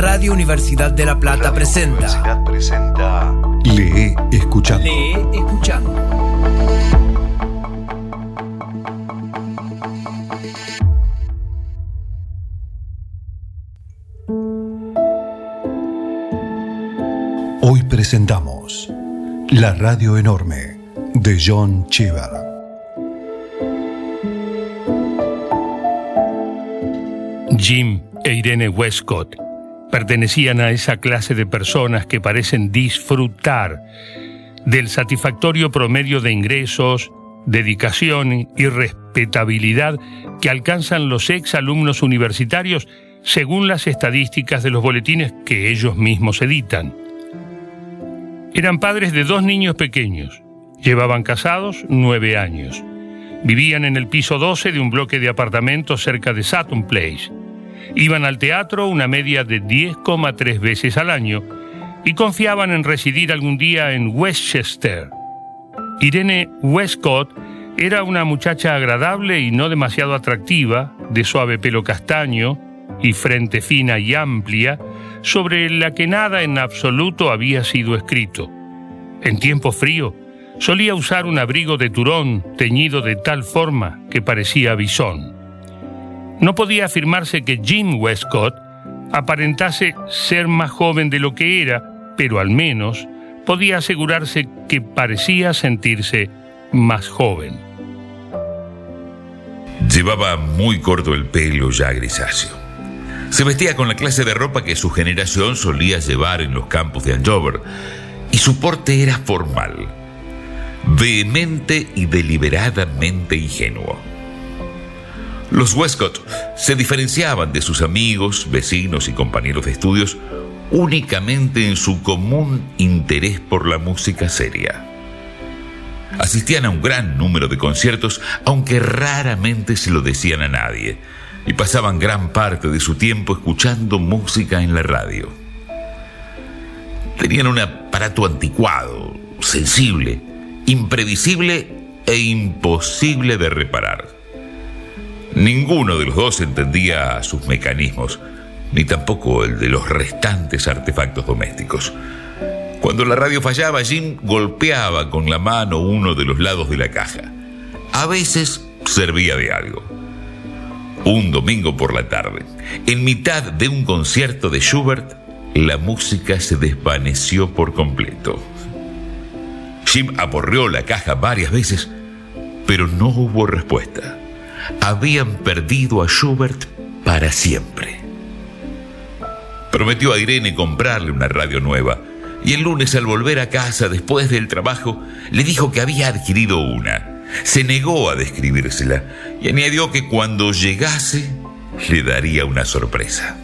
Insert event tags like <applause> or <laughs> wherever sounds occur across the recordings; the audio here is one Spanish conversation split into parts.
Radio Universidad de La Plata presenta. Universidad presenta. Lee escuchando. Lee escuchando. Hoy presentamos La Radio Enorme de John Cheever. Jim e Irene Westcott pertenecían a esa clase de personas que parecen disfrutar del satisfactorio promedio de ingresos, dedicación y respetabilidad que alcanzan los ex alumnos universitarios según las estadísticas de los boletines que ellos mismos editan. Eran padres de dos niños pequeños, llevaban casados nueve años, vivían en el piso 12 de un bloque de apartamentos cerca de Sutton Place, iban al teatro una media de 10,3 veces al año y confiaban en residir algún día en Westchester. Irene Westcott era una muchacha agradable y no demasiado atractiva, de suave pelo castaño y frente fina y amplia, sobre la que nada en absoluto había sido escrito. En tiempo frío, solía usar un abrigo de turón teñido de tal forma que parecía bisón. No podía afirmarse que Jim Westcott aparentase ser más joven de lo que era, pero al menos podía asegurarse que parecía sentirse más joven. Llevaba muy corto el pelo ya grisáceo. Se vestía con la clase de ropa que su generación solía llevar en los campos de Andover, y su porte era formal, vehemente y deliberadamente ingenuo. Los Westcott se diferenciaban de sus amigos, vecinos y compañeros de estudios únicamente en su común interés por la música seria. Asistían a un gran número de conciertos, aunque raramente se lo decían a nadie, y pasaban gran parte de su tiempo escuchando música en la radio. Tenían un aparato anticuado, sensible, imprevisible e imposible de reparar. Ninguno de los dos entendía sus mecanismos, ni tampoco el de los restantes artefactos domésticos. Cuando la radio fallaba, Jim golpeaba con la mano uno de los lados de la caja. A veces servía de algo. Un domingo por la tarde, en mitad de un concierto de Schubert, la música se desvaneció por completo. Jim aporreó la caja varias veces, pero no hubo respuesta. Habían perdido a Schubert para siempre. Prometió a Irene comprarle una radio nueva, y el lunes al volver a casa después del trabajo le dijo que había adquirido una. Se negó a describírsela y añadió que cuando llegase le daría una sorpresa.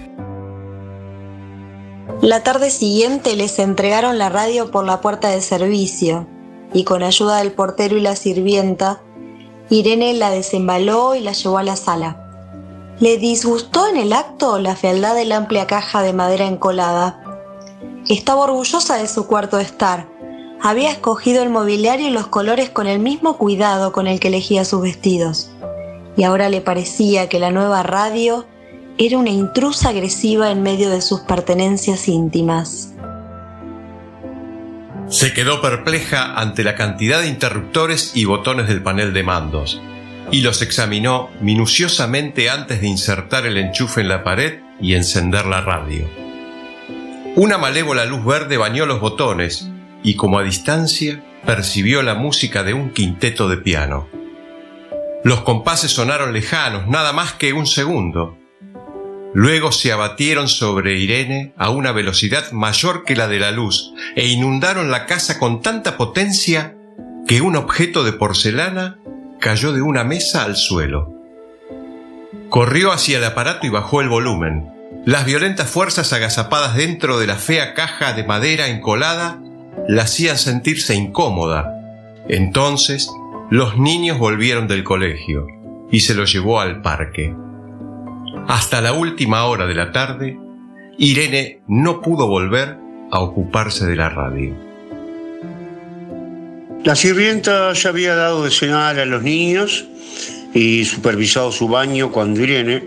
La tarde siguiente les entregaron la radio por la puerta de servicio y con ayuda del portero y la sirvienta, Irene la desembaló y la llevó a la sala. Le disgustó en el acto la fealdad de la amplia caja de madera encolada. Estaba orgullosa de su cuarto de estar. Había escogido el mobiliario y los colores con el mismo cuidado con el que elegía sus vestidos. Y ahora le parecía que la nueva radio era una intrusa agresiva en medio de sus pertenencias íntimas. Se quedó perpleja ante la cantidad de interruptores y botones del panel de mandos, y los examinó minuciosamente antes de insertar el enchufe en la pared y encender la radio. Una malévola luz verde bañó los botones y como a distancia percibió la música de un quinteto de piano. Los compases sonaron lejanos, nada más que un segundo. Luego se abatieron sobre Irene a una velocidad mayor que la de la luz e inundaron la casa con tanta potencia que un objeto de porcelana cayó de una mesa al suelo. Corrió hacia el aparato y bajó el volumen. Las violentas fuerzas agazapadas dentro de la fea caja de madera encolada la hacían sentirse incómoda. Entonces, los niños volvieron del colegio y se los llevó al parque. Hasta la última hora de la tarde, Irene no pudo volver a ocuparse de la radio. La sirvienta ya había dado de cenar a los niños y supervisado su baño cuando Irene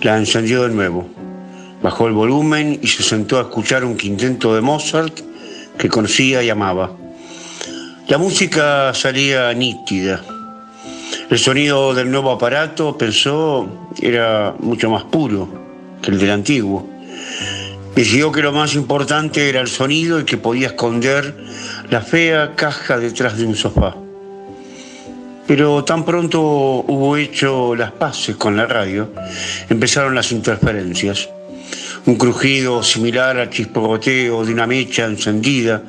la encendió de nuevo. Bajó el volumen y se sentó a escuchar un quinteto de Mozart que conocía y amaba. La música salía nítida. El sonido del nuevo aparato, pensó, era mucho más puro que el del antiguo. Decidió que lo más importante era el sonido y que podía esconder la fea caja detrás de un sofá. Pero tan pronto hubo hecho las paces con la radio, empezaron las interferencias. Un crujido similar al chispogoteo de una mecha encendida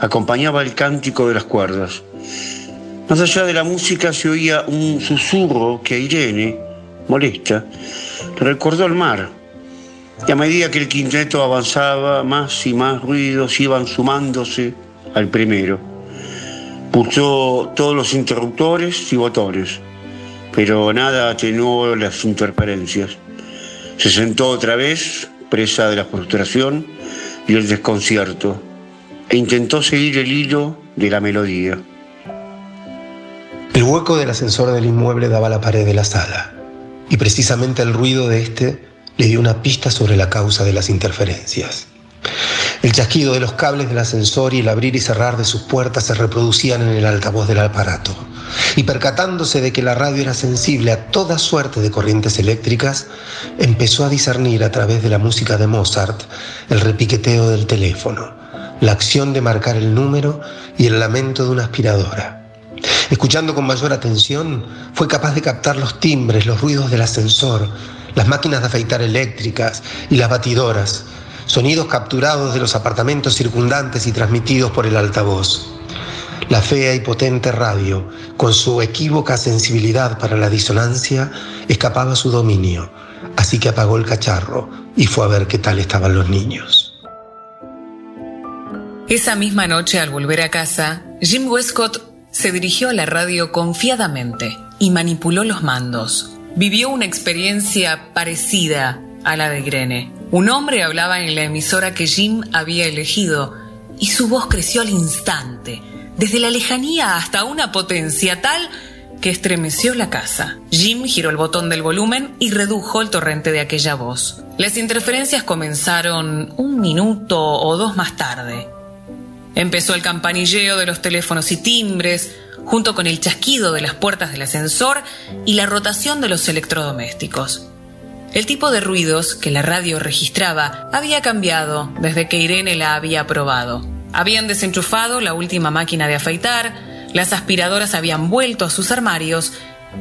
acompañaba el cántico de las cuerdas. Más allá de la música se oía un susurro que a Irene, molesta, le recordó el mar. Y a medida que el quinteto avanzaba, más y más ruidos iban sumándose al primero. Pulsó todos los interruptores y botones, pero nada atenuó las interferencias. Se sentó otra vez, presa de la frustración y el desconcierto, e intentó seguir el hilo de la melodía. El hueco del ascensor del inmueble daba la pared de la sala, y precisamente el ruido de este le dio una pista sobre la causa de las interferencias. El chasquido de los cables del ascensor y el abrir y cerrar de sus puertas se reproducían en el altavoz del aparato. Y percatándose de que la radio era sensible a toda suerte de corrientes eléctricas, empezó a discernir a través de la música de Mozart el repiqueteo del teléfono, la acción de marcar el número y el lamento de una aspiradora. Escuchando con mayor atención, fue capaz de captar los timbres, los ruidos del ascensor, las máquinas de afeitar eléctricas y las batidoras, sonidos capturados de los apartamentos circundantes y transmitidos por el altavoz. La fea y potente radio, con su equívoca sensibilidad para la disonancia, escapaba a su dominio, así que apagó el cacharro y fue a ver qué tal estaban los niños. Esa misma noche, al volver a casa, Jim Westcott se dirigió a la radio confiadamente y manipuló los mandos. Vivió una experiencia parecida a la de Grene. Un hombre hablaba en la emisora que Jim había elegido y su voz creció al instante, desde la lejanía hasta una potencia tal que estremeció la casa. Jim giró el botón del volumen y redujo el torrente de aquella voz. Las interferencias comenzaron un minuto o dos más tarde. Empezó el campanilleo de los teléfonos y timbres, junto con el chasquido de las puertas del ascensor y la rotación de los electrodomésticos. El tipo de ruidos que la radio registraba había cambiado desde que Irene la había probado. Habían desenchufado la última máquina de afeitar, las aspiradoras habían vuelto a sus armarios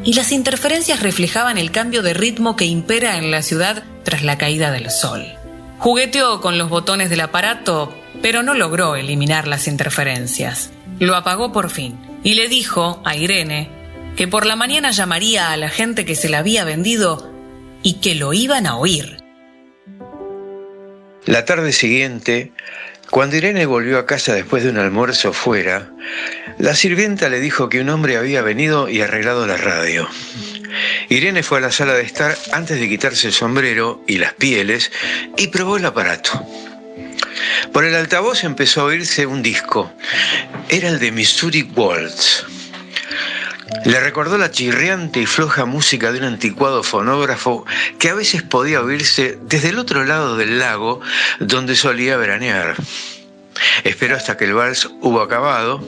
y las interferencias reflejaban el cambio de ritmo que impera en la ciudad tras la caída del sol. Jugueteó con los botones del aparato, pero no logró eliminar las interferencias. Lo apagó por fin y le dijo a Irene que por la mañana llamaría a la gente que se la había vendido y que lo iban a oír. La tarde siguiente, cuando Irene volvió a casa después de un almuerzo fuera, la sirvienta le dijo que un hombre había venido y arreglado la radio. Irene fue a la sala de estar antes de quitarse el sombrero y las pieles y probó el aparato. Por el altavoz empezó a oírse un disco. Era el de Missouri Waltz. Le recordó la chirriante y floja música de un anticuado fonógrafo que a veces podía oírse desde el otro lado del lago donde solía veranear. Esperó hasta que el vals hubo acabado,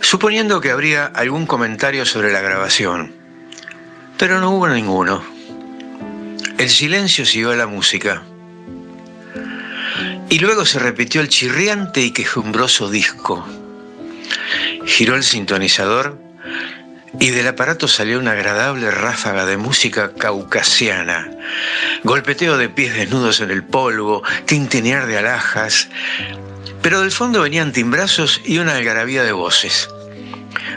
suponiendo que habría algún comentario sobre la grabación. Pero no hubo ninguno. El silencio siguió a la música. Y luego se repitió el chirriante y quejumbroso disco. Giró el sintonizador y del aparato salió una agradable ráfaga de música caucasiana. Golpeteo de pies desnudos en el polvo, tintinear de alhajas. Pero del fondo venían timbrazos y una algarabía de voces.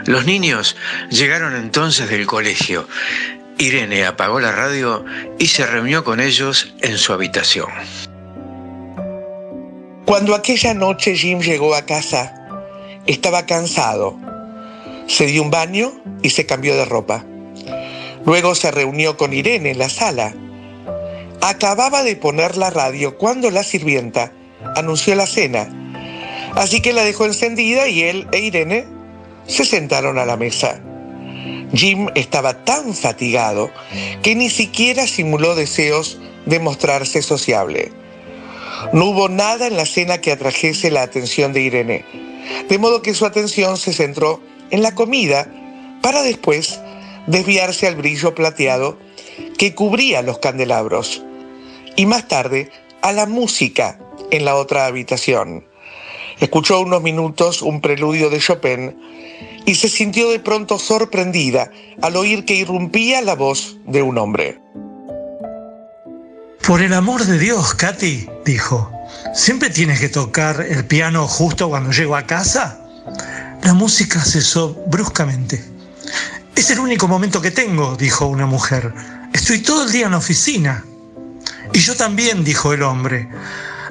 Los niños llegaron entonces del colegio. Irene apagó la radio y se reunió con ellos en su habitación. Cuando aquella noche Jim llegó a casa, estaba cansado. Se dio un baño y se cambió de ropa. Luego se reunió con Irene en la sala. Acababa de poner la radio cuando la sirvienta anunció la cena. Así que la dejó encendida y él e Irene se sentaron a la mesa. Jim estaba tan fatigado que ni siquiera simuló deseos de mostrarse sociable. No hubo nada en la cena que atrajese la atención de Irene, de modo que su atención se centró en la comida para después desviarse al brillo plateado que cubría los candelabros y más tarde a la música en la otra habitación. Escuchó unos minutos un preludio de Chopin y se sintió de pronto sorprendida al oír que irrumpía la voz de un hombre. Por el amor de Dios, Katy, dijo, ¿siempre tienes que tocar el piano justo cuando llego a casa? La música cesó bruscamente. Es el único momento que tengo, dijo una mujer. Estoy todo el día en la oficina. Y yo también, dijo el hombre.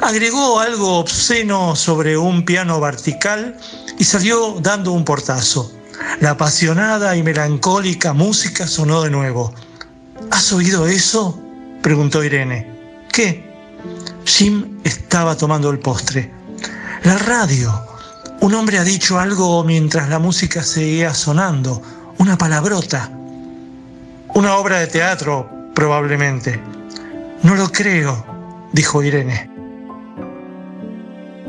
Agregó algo obsceno sobre un piano vertical y salió dando un portazo. La apasionada y melancólica música sonó de nuevo. ¿Has oído eso? Preguntó Irene. ¿Qué? Jim estaba tomando el postre. La radio. Un hombre ha dicho algo mientras la música seguía sonando. Una palabrota. Una obra de teatro, probablemente. No lo creo, dijo Irene.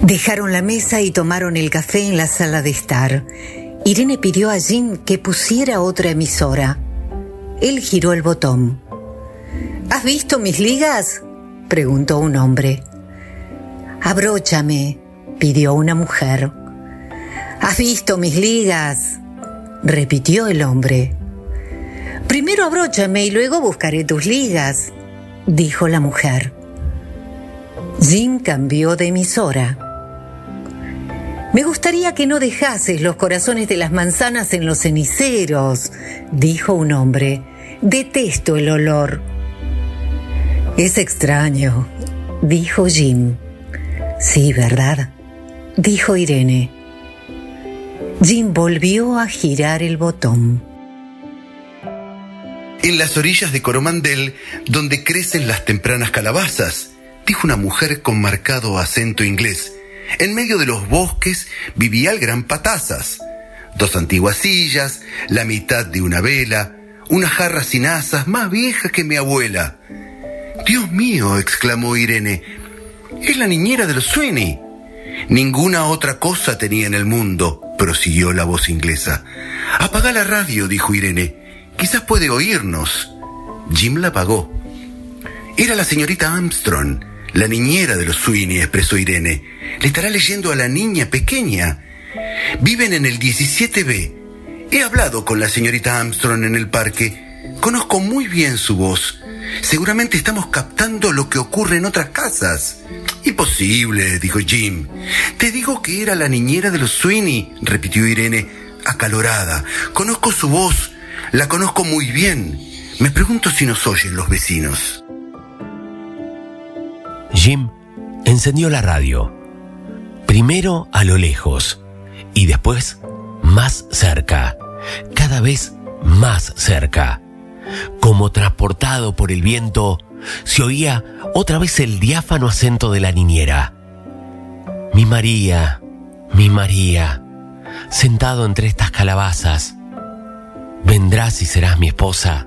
Dejaron la mesa y tomaron el café en la sala de estar. Irene pidió a Jim que pusiera otra emisora. Él giró el botón. ¿Has visto mis ligas? preguntó un hombre. Abróchame, pidió una mujer. ¿Has visto mis ligas? repitió el hombre. Primero abróchame y luego buscaré tus ligas, dijo la mujer. Jim cambió de emisora. Me gustaría que no dejases los corazones de las manzanas en los ceniceros, dijo un hombre. Detesto el olor. Es extraño, dijo Jim. Sí, ¿verdad? dijo Irene. Jim volvió a girar el botón. En las orillas de Coromandel, donde crecen las tempranas calabazas, dijo una mujer con marcado acento inglés. En medio de los bosques vivía el gran Patazas. Dos antiguas sillas, la mitad de una vela, una jarra sin asas más vieja que mi abuela. Dios mío, exclamó Irene, es la niñera de los Sweeney. Ninguna otra cosa tenía en el mundo, prosiguió la voz inglesa. Apaga la radio, dijo Irene. Quizás puede oírnos. Jim la apagó. Era la señorita Armstrong, la niñera de los Sweeney, expresó Irene. Le estará leyendo a la niña pequeña. Viven en el 17B. He hablado con la señorita Armstrong en el parque. Conozco muy bien su voz. Seguramente estamos captando lo que ocurre en otras casas. Imposible, dijo Jim. Te digo que era la niñera de los Sweeney, repitió Irene, acalorada. Conozco su voz, la conozco muy bien. Me pregunto si nos oyen los vecinos. Jim encendió la radio. Primero a lo lejos y después más cerca, cada vez más cerca. Como transportado por el viento, se oía otra vez el diáfano acento de la niñera. Mi María, mi María, sentado entre estas calabazas, vendrás y serás mi esposa,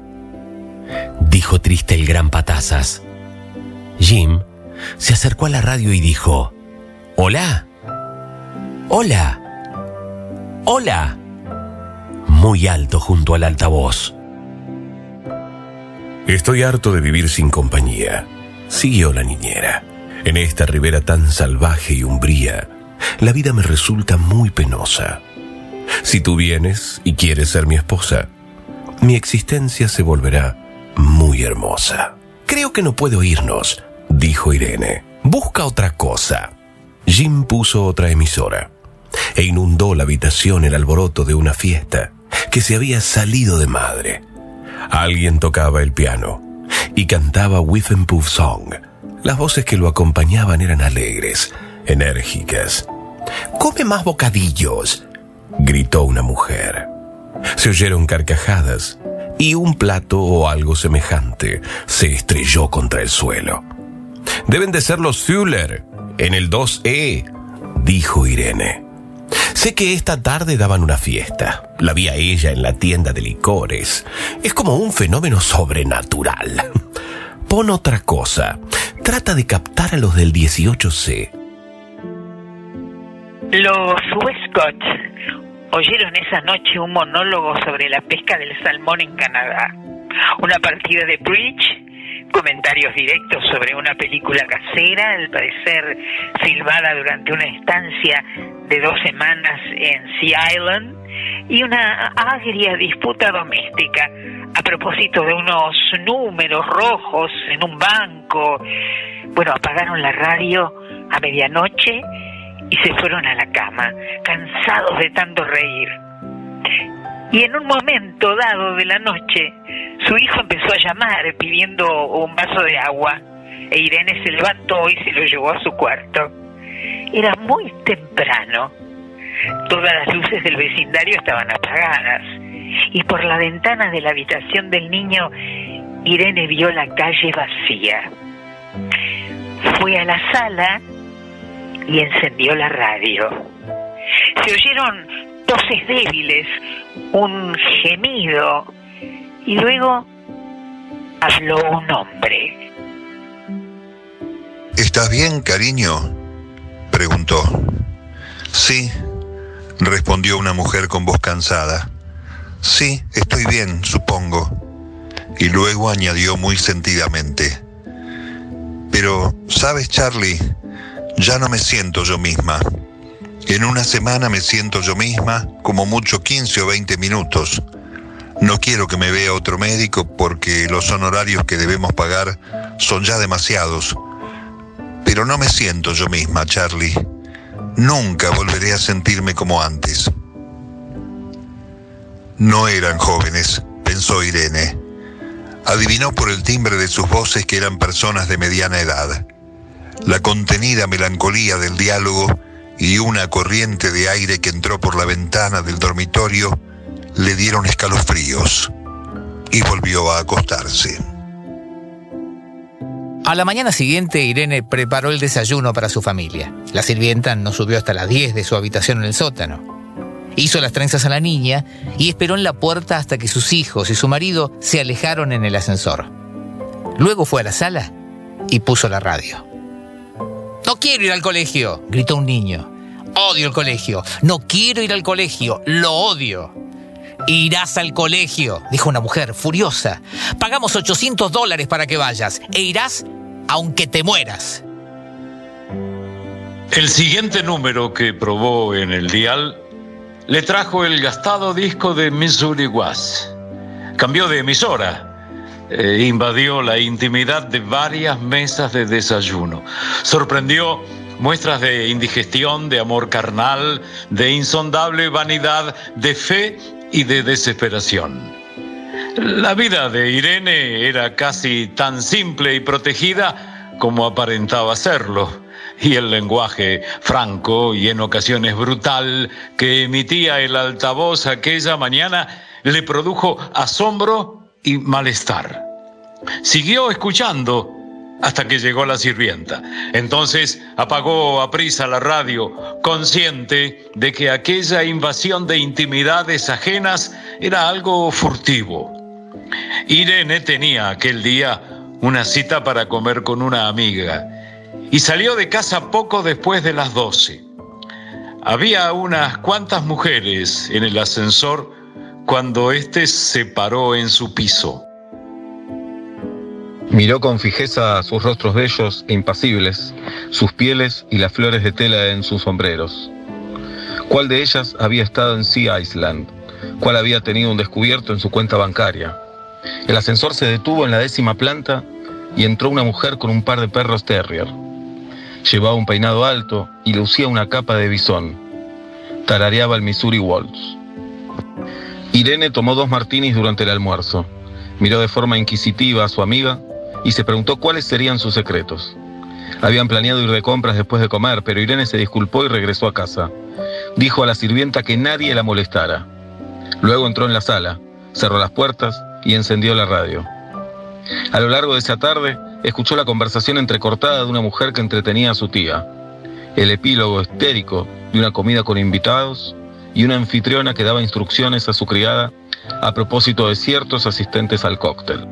dijo triste el gran Patazas. Jim se acercó a la radio y dijo, Hola, hola, hola, muy alto junto al altavoz. Estoy harto de vivir sin compañía, siguió la niñera. En esta ribera tan salvaje y umbría, la vida me resulta muy penosa. Si tú vienes y quieres ser mi esposa, mi existencia se volverá muy hermosa. Creo que no puedo irnos, dijo Irene. Busca otra cosa. Jim puso otra emisora e inundó la habitación el alboroto de una fiesta que se había salido de madre. Alguien tocaba el piano y cantaba Whiff and Puff Song. Las voces que lo acompañaban eran alegres, enérgicas. Come más bocadillos, gritó una mujer. Se oyeron carcajadas y un plato o algo semejante se estrelló contra el suelo. Deben de ser los Fuller, en el 2E, dijo Irene. Sé que esta tarde daban una fiesta. La vi a ella en la tienda de licores. Es como un fenómeno sobrenatural. <laughs> pon otra cosa. Trata de captar a los del 18C. Los Westcott oyeron esa noche un monólogo sobre la pesca del salmón en Canadá, una partida de bridge comentarios directos sobre una película casera, al parecer filmada durante una estancia de dos semanas en Sea Island, y una agria disputa doméstica a propósito de unos números rojos en un banco. Bueno, apagaron la radio a medianoche y se fueron a la cama, cansados de tanto reír. Y en un momento dado de la noche, su hijo empezó a llamar pidiendo un vaso de agua e Irene se levantó y se lo llevó a su cuarto. Era muy temprano. Todas las luces del vecindario estaban apagadas y por la ventana de la habitación del niño Irene vio la calle vacía. Fue a la sala y encendió la radio. Se oyeron toses débiles, un gemido y luego habló un hombre. ¿Estás bien, cariño? preguntó. Sí, respondió una mujer con voz cansada. Sí, estoy bien, supongo. Y luego añadió muy sentidamente. Pero, ¿sabes, Charlie? Ya no me siento yo misma. En una semana me siento yo misma, como mucho 15 o 20 minutos. No quiero que me vea otro médico porque los honorarios que debemos pagar son ya demasiados. Pero no me siento yo misma, Charlie. Nunca volveré a sentirme como antes. No eran jóvenes, pensó Irene. Adivinó por el timbre de sus voces que eran personas de mediana edad. La contenida melancolía del diálogo y una corriente de aire que entró por la ventana del dormitorio le dieron escalofríos y volvió a acostarse. A la mañana siguiente, Irene preparó el desayuno para su familia. La sirvienta no subió hasta las 10 de su habitación en el sótano. Hizo las trenzas a la niña y esperó en la puerta hasta que sus hijos y su marido se alejaron en el ascensor. Luego fue a la sala y puso la radio. No quiero ir al colegio, gritó un niño. Odio el colegio. No quiero ir al colegio. Lo odio. Irás al colegio, dijo una mujer furiosa. Pagamos 800 dólares para que vayas e irás aunque te mueras. El siguiente número que probó en el dial le trajo el gastado disco de Missouri Was. Cambió de emisora eh, invadió la intimidad de varias mesas de desayuno. Sorprendió muestras de indigestión, de amor carnal, de insondable vanidad, de fe y de desesperación. La vida de Irene era casi tan simple y protegida como aparentaba serlo, y el lenguaje franco y en ocasiones brutal que emitía el altavoz aquella mañana le produjo asombro y malestar. Siguió escuchando hasta que llegó la sirvienta. Entonces apagó a prisa la radio, consciente de que aquella invasión de intimidades ajenas era algo furtivo. Irene tenía aquel día una cita para comer con una amiga y salió de casa poco después de las doce. Había unas cuantas mujeres en el ascensor cuando éste se paró en su piso. Miró con fijeza sus rostros bellos e impasibles, sus pieles y las flores de tela en sus sombreros. ¿Cuál de ellas había estado en Sea Island? ¿Cuál había tenido un descubierto en su cuenta bancaria? El ascensor se detuvo en la décima planta y entró una mujer con un par de perros terrier. Llevaba un peinado alto y lucía una capa de bisón. Tarareaba el Missouri Waltz. Irene tomó dos martinis durante el almuerzo. Miró de forma inquisitiva a su amiga y se preguntó cuáles serían sus secretos. Habían planeado ir de compras después de comer, pero Irene se disculpó y regresó a casa. Dijo a la sirvienta que nadie la molestara. Luego entró en la sala, cerró las puertas y encendió la radio. A lo largo de esa tarde, escuchó la conversación entrecortada de una mujer que entretenía a su tía, el epílogo histérico de una comida con invitados y una anfitriona que daba instrucciones a su criada a propósito de ciertos asistentes al cóctel.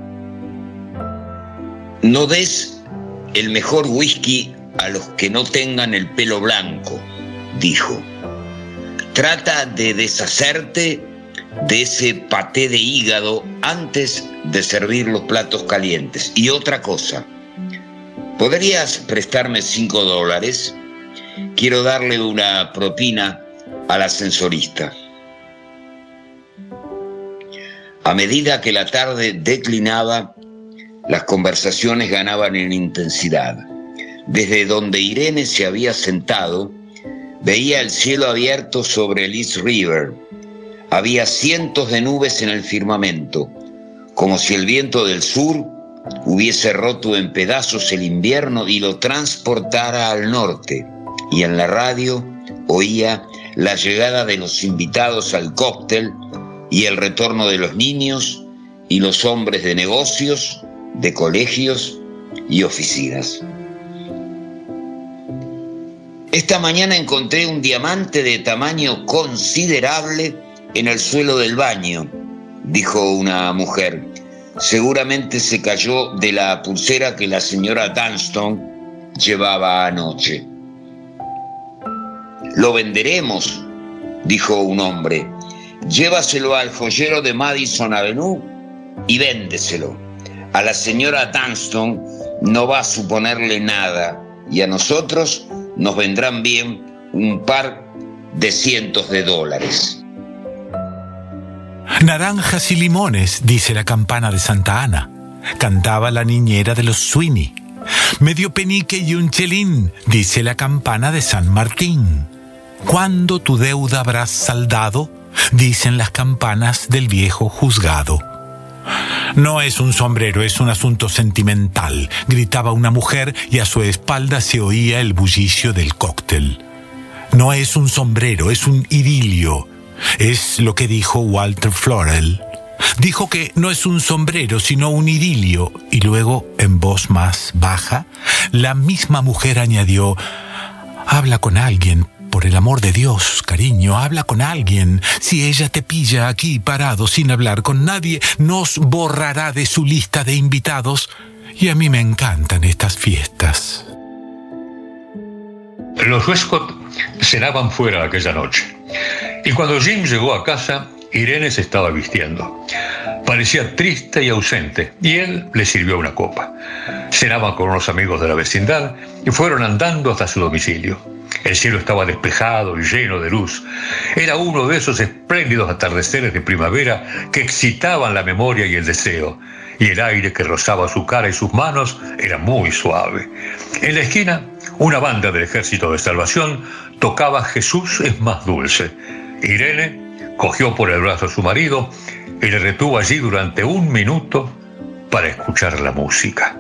No des el mejor whisky a los que no tengan el pelo blanco, dijo. Trata de deshacerte de ese paté de hígado antes de servir los platos calientes. Y otra cosa, ¿podrías prestarme cinco dólares? Quiero darle una propina al ascensorista. A medida que la tarde declinaba, las conversaciones ganaban en intensidad. Desde donde Irene se había sentado, veía el cielo abierto sobre el East River. Había cientos de nubes en el firmamento, como si el viento del sur hubiese roto en pedazos el invierno y lo transportara al norte. Y en la radio oía la llegada de los invitados al cóctel y el retorno de los niños y los hombres de negocios, de colegios y oficinas. Esta mañana encontré un diamante de tamaño considerable en el suelo del baño, dijo una mujer. Seguramente se cayó de la pulsera que la señora Dunston llevaba anoche. Lo venderemos, dijo un hombre. Llévaselo al joyero de Madison Avenue y véndeselo. A la señora Dunston no va a suponerle nada y a nosotros nos vendrán bien un par de cientos de dólares. Naranjas y limones, dice la campana de Santa Ana. Cantaba la niñera de los Sweeney. Medio penique y un chelín, dice la campana de San Martín. ¿Cuándo tu deuda habrás saldado? Dicen las campanas del viejo juzgado. No es un sombrero, es un asunto sentimental, gritaba una mujer y a su espalda se oía el bullicio del cóctel. No es un sombrero, es un idilio. Es lo que dijo Walter Florell. Dijo que no es un sombrero, sino un idilio, y luego, en voz más baja, la misma mujer añadió, Habla con alguien, por el amor de Dios, cariño, habla con alguien. Si ella te pilla aquí parado sin hablar con nadie, nos borrará de su lista de invitados. Y a mí me encantan estas fiestas. Los Westcott cenaban fuera aquella noche. Y cuando Jim llegó a casa, Irene se estaba vistiendo. Parecía triste y ausente, y él le sirvió una copa. Cenaban con unos amigos de la vecindad y fueron andando hasta su domicilio. El cielo estaba despejado y lleno de luz. Era uno de esos espléndidos atardeceres de primavera que excitaban la memoria y el deseo, y el aire que rozaba su cara y sus manos era muy suave. En la esquina, una banda del Ejército de Salvación tocaba Jesús es más dulce. Irene cogió por el brazo a su marido y le retuvo allí durante un minuto para escuchar la música.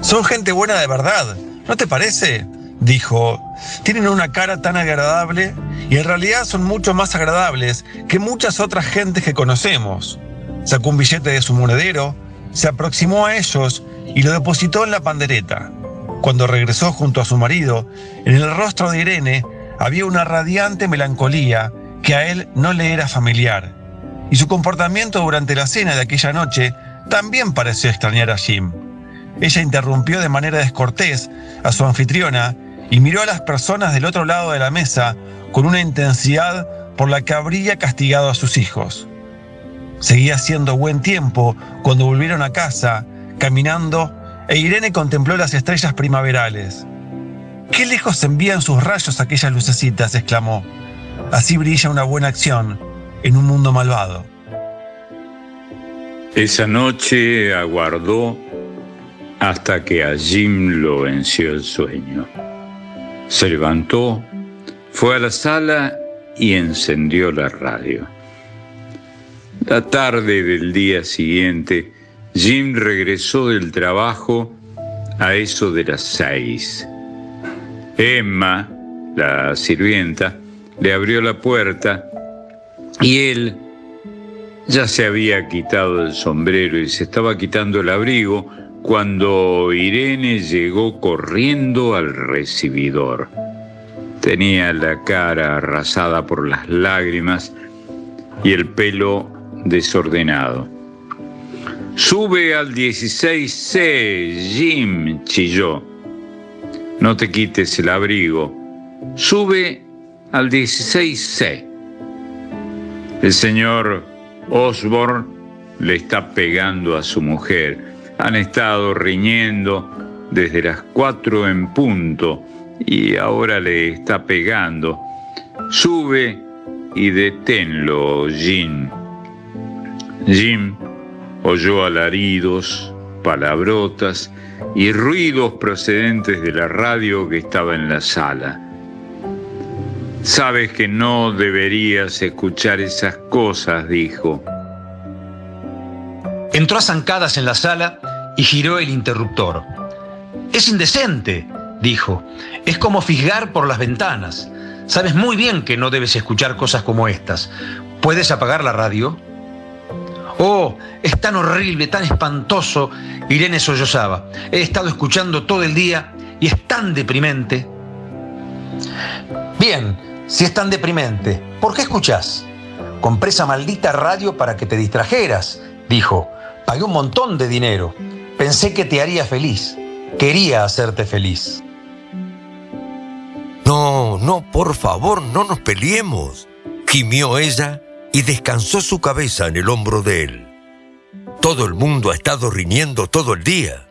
Son gente buena de verdad, ¿no te parece? Dijo, tienen una cara tan agradable y en realidad son mucho más agradables que muchas otras gentes que conocemos. Sacó un billete de su monedero, se aproximó a ellos y lo depositó en la pandereta. Cuando regresó junto a su marido, en el rostro de Irene había una radiante melancolía que a él no le era familiar. Y su comportamiento durante la cena de aquella noche también pareció extrañar a Jim. Ella interrumpió de manera descortés a su anfitriona y miró a las personas del otro lado de la mesa con una intensidad por la que habría castigado a sus hijos. Seguía haciendo buen tiempo cuando volvieron a casa, caminando, e Irene contempló las estrellas primaverales. ¡Qué lejos envían sus rayos aquellas lucecitas! exclamó. Así brilla una buena acción en un mundo malvado. Esa noche aguardó hasta que a Jim lo venció el sueño. Se levantó, fue a la sala y encendió la radio. La tarde del día siguiente, Jim regresó del trabajo a eso de las seis. Emma, la sirvienta, le abrió la puerta y él ya se había quitado el sombrero y se estaba quitando el abrigo cuando Irene llegó corriendo al recibidor. Tenía la cara arrasada por las lágrimas y el pelo desordenado. Sube al 16C, Jim, chilló. No te quites el abrigo. Sube al 16C. El señor Osborne le está pegando a su mujer. Han estado riñendo desde las cuatro en punto y ahora le está pegando. Sube y deténlo, Jim. Jim oyó alaridos, palabrotas y ruidos procedentes de la radio que estaba en la sala. Sabes que no deberías escuchar esas cosas, dijo. Entró a zancadas en la sala y giró el interruptor. Es indecente, dijo. Es como fisgar por las ventanas. Sabes muy bien que no debes escuchar cosas como estas. ¿Puedes apagar la radio? Oh, es tan horrible, tan espantoso. Irene sollozaba. He estado escuchando todo el día y es tan deprimente. Bien, si es tan deprimente, ¿por qué escuchás? Compré esa maldita radio para que te distrajeras, dijo. Pagué un montón de dinero. Pensé que te haría feliz. Quería hacerte feliz. No, no, por favor, no nos peleemos, gimió ella y descansó su cabeza en el hombro de él. Todo el mundo ha estado riñendo todo el día.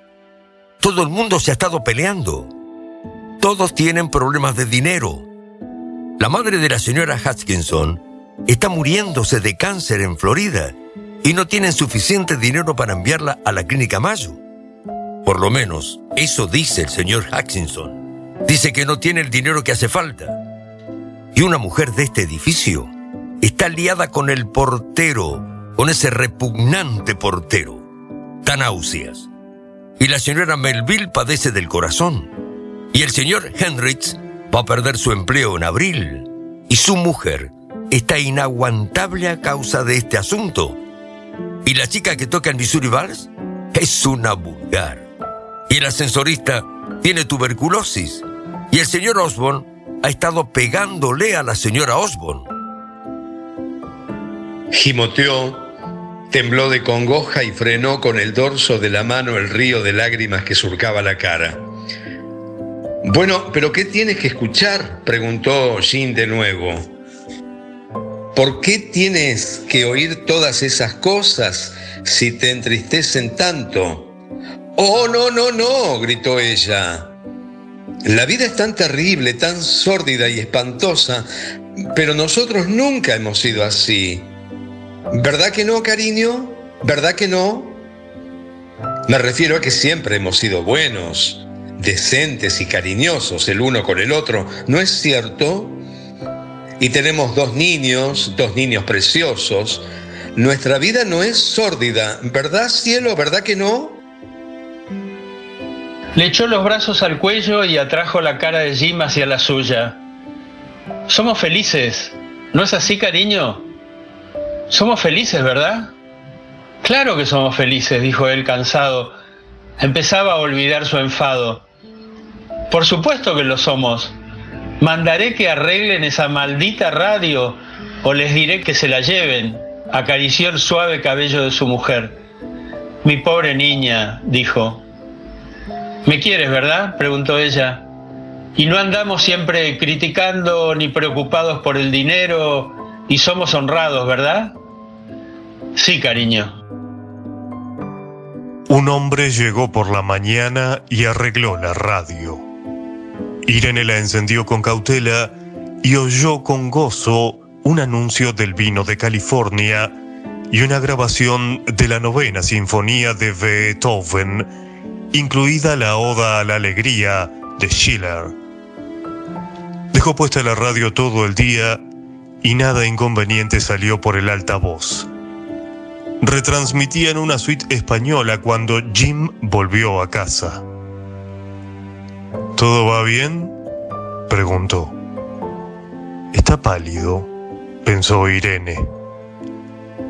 Todo el mundo se ha estado peleando. Todos tienen problemas de dinero. La madre de la señora Hutchinson está muriéndose de cáncer en Florida y no tienen suficiente dinero para enviarla a la clínica Mayo. Por lo menos, eso dice el señor Hutchinson. Dice que no tiene el dinero que hace falta. Y una mujer de este edificio está liada con el portero, con ese repugnante portero. Tan náuseas. Y la señora Melville padece del corazón. Y el señor Henrich va a perder su empleo en abril. Y su mujer está inaguantable a causa de este asunto. Y la chica que toca en Missouri Vals es una vulgar. Y el ascensorista tiene tuberculosis. Y el señor Osborne ha estado pegándole a la señora Osborne. Gimoteó, tembló de congoja y frenó con el dorso de la mano el río de lágrimas que surcaba la cara. Bueno, pero ¿qué tienes que escuchar? preguntó Jean de nuevo. ¿Por qué tienes que oír todas esas cosas si te entristecen tanto? Oh, no, no, no, gritó ella. La vida es tan terrible, tan sórdida y espantosa, pero nosotros nunca hemos sido así. ¿Verdad que no, cariño? ¿Verdad que no? Me refiero a que siempre hemos sido buenos, decentes y cariñosos el uno con el otro, ¿no es cierto? Y tenemos dos niños, dos niños preciosos. Nuestra vida no es sórdida, ¿verdad, cielo? ¿Verdad que no? Le echó los brazos al cuello y atrajo la cara de Jim hacia la suya. Somos felices, ¿no es así, cariño? Somos felices, ¿verdad? Claro que somos felices, dijo él cansado. Empezaba a olvidar su enfado. Por supuesto que lo somos. Mandaré que arreglen esa maldita radio o les diré que se la lleven. Acarició el suave cabello de su mujer. Mi pobre niña, dijo. ¿Me quieres, verdad? preguntó ella. Y no andamos siempre criticando ni preocupados por el dinero y somos honrados, ¿verdad? Sí, cariño. Un hombre llegó por la mañana y arregló la radio. Irene la encendió con cautela y oyó con gozo un anuncio del vino de California y una grabación de la novena sinfonía de Beethoven, incluida la Oda a la Alegría de Schiller. Dejó puesta la radio todo el día y nada inconveniente salió por el altavoz. Retransmitían una suite española cuando Jim volvió a casa. ¿Todo va bien? preguntó. Está pálido, pensó Irene.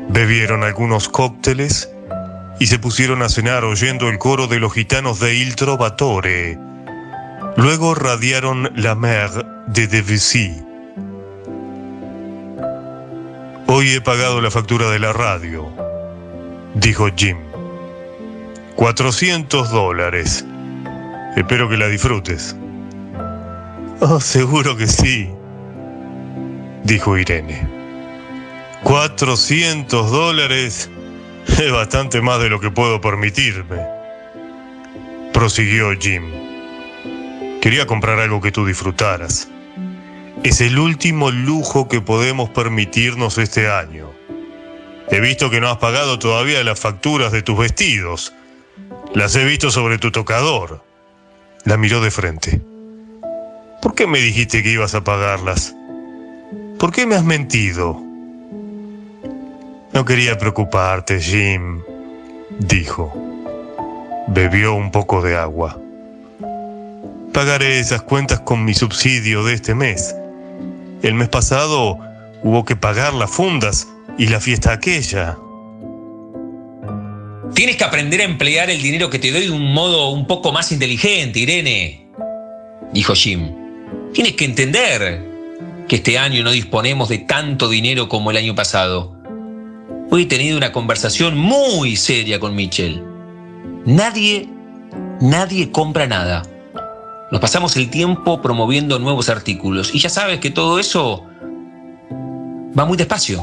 Bebieron algunos cócteles y se pusieron a cenar oyendo el coro de los gitanos de Il Trovatore. Luego radiaron La Mer de Debussy. Hoy he pagado la factura de la radio, dijo Jim. 400 dólares. Espero que la disfrutes. Oh, seguro que sí, dijo Irene. 400 dólares es bastante más de lo que puedo permitirme. Prosiguió Jim. Quería comprar algo que tú disfrutaras. Es el último lujo que podemos permitirnos este año. He visto que no has pagado todavía las facturas de tus vestidos. Las he visto sobre tu tocador. La miró de frente. ¿Por qué me dijiste que ibas a pagarlas? ¿Por qué me has mentido? No quería preocuparte, Jim, dijo. Bebió un poco de agua. Pagaré esas cuentas con mi subsidio de este mes. El mes pasado hubo que pagar las fundas y la fiesta aquella. Tienes que aprender a emplear el dinero que te doy de un modo un poco más inteligente, Irene, dijo Jim. Tienes que entender que este año no disponemos de tanto dinero como el año pasado. Hoy he tenido una conversación muy seria con Mitchell. Nadie, nadie compra nada. Nos pasamos el tiempo promoviendo nuevos artículos y ya sabes que todo eso va muy despacio.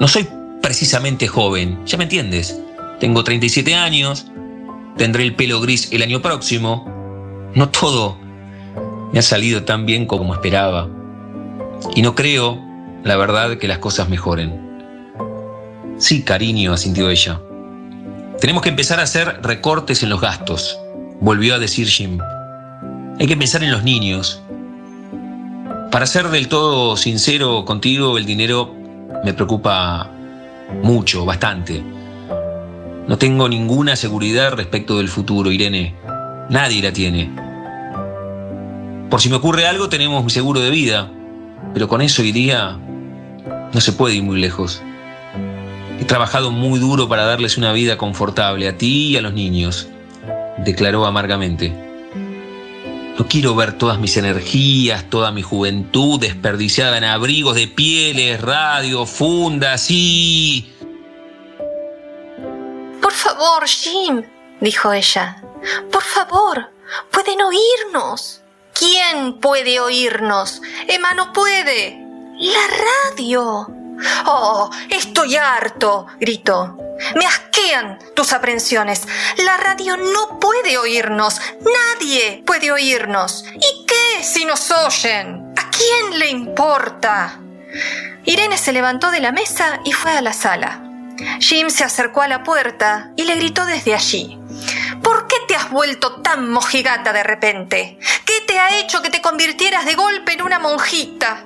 No soy precisamente joven, ya me entiendes. Tengo 37 años, tendré el pelo gris el año próximo. No todo me ha salido tan bien como esperaba. Y no creo, la verdad, que las cosas mejoren. Sí, cariño, asintió ella. Tenemos que empezar a hacer recortes en los gastos, volvió a decir Jim. Hay que pensar en los niños. Para ser del todo sincero contigo, el dinero me preocupa mucho, bastante. No tengo ninguna seguridad respecto del futuro, Irene. Nadie la tiene. Por si me ocurre algo, tenemos mi seguro de vida. Pero con eso iría... No se puede ir muy lejos. He trabajado muy duro para darles una vida confortable a ti y a los niños, declaró amargamente. No quiero ver todas mis energías, toda mi juventud desperdiciada en abrigos de pieles, radio, fundas y... Favor, Jim, dijo ella. Por favor, pueden oírnos. ¿Quién puede oírnos? Emma no puede. La radio. Oh, estoy harto, gritó. Me asquean tus aprensiones. La radio no puede oírnos. Nadie puede oírnos. ¿Y qué si nos oyen? ¿A quién le importa? Irene se levantó de la mesa y fue a la sala. Jim se acercó a la puerta y le gritó desde allí. ¿Por qué te has vuelto tan mojigata de repente? ¿Qué te ha hecho que te convirtieras de golpe en una monjita?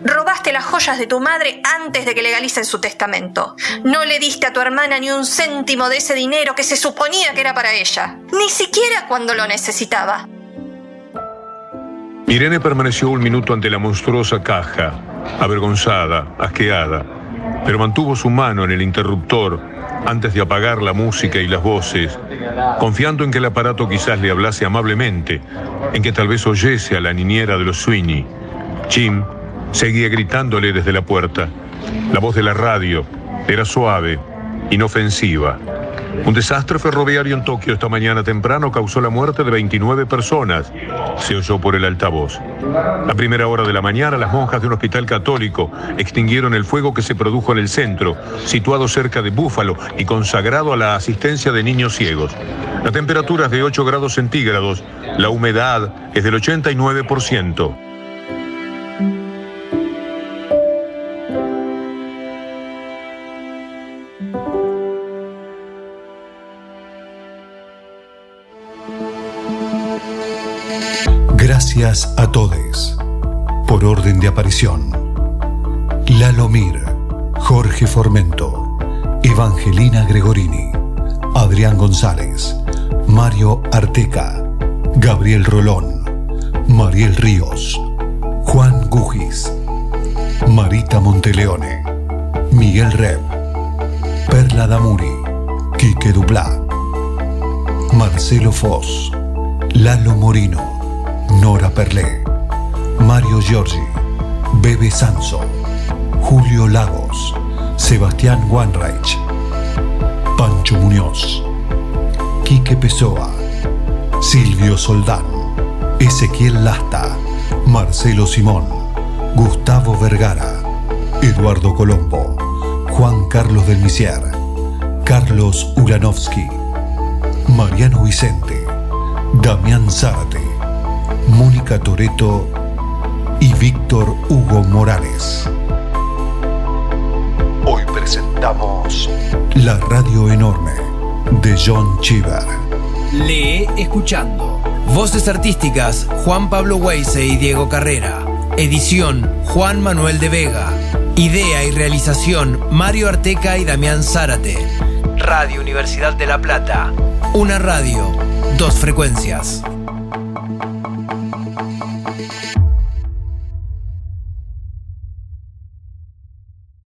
Robaste las joyas de tu madre antes de que legalicen su testamento. No le diste a tu hermana ni un céntimo de ese dinero que se suponía que era para ella, ni siquiera cuando lo necesitaba. Irene permaneció un minuto ante la monstruosa caja, avergonzada, asqueada, pero mantuvo su mano en el interruptor antes de apagar la música y las voces, confiando en que el aparato quizás le hablase amablemente, en que tal vez oyese a la niñera de los Sweeney. Jim Seguía gritándole desde la puerta. La voz de la radio era suave, inofensiva. Un desastre ferroviario en Tokio esta mañana temprano causó la muerte de 29 personas, se oyó por el altavoz. A primera hora de la mañana, las monjas de un hospital católico extinguieron el fuego que se produjo en el centro, situado cerca de Búfalo y consagrado a la asistencia de niños ciegos. La temperatura es de 8 grados centígrados, la humedad es del 89%. A todos. Por orden de aparición. Lalo Mir, Jorge Formento, Evangelina Gregorini, Adrián González, Mario Arteca, Gabriel Rolón, Mariel Ríos, Juan Gugis, Marita Monteleone, Miguel Reb, Perla Damuri, Quique Dublá, Marcelo Foss, Lalo Morino, Nora Perlé, Mario Giorgi, Bebe Sanso, Julio Lagos, Sebastián Wanreich, Pancho Muñoz, Quique Pessoa, Silvio Soldán, Ezequiel Lasta, Marcelo Simón, Gustavo Vergara, Eduardo Colombo, Juan Carlos del Misier, Carlos Ulanovsky, Mariano Vicente, Damián Zárate, Mónica Toreto y Víctor Hugo Morales. Hoy presentamos La Radio Enorme de John Cheever. Lee escuchando. Voces artísticas Juan Pablo Weise y Diego Carrera. Edición Juan Manuel de Vega. Idea y realización Mario Arteca y Damián Zárate. Radio Universidad de La Plata. Una radio, dos frecuencias.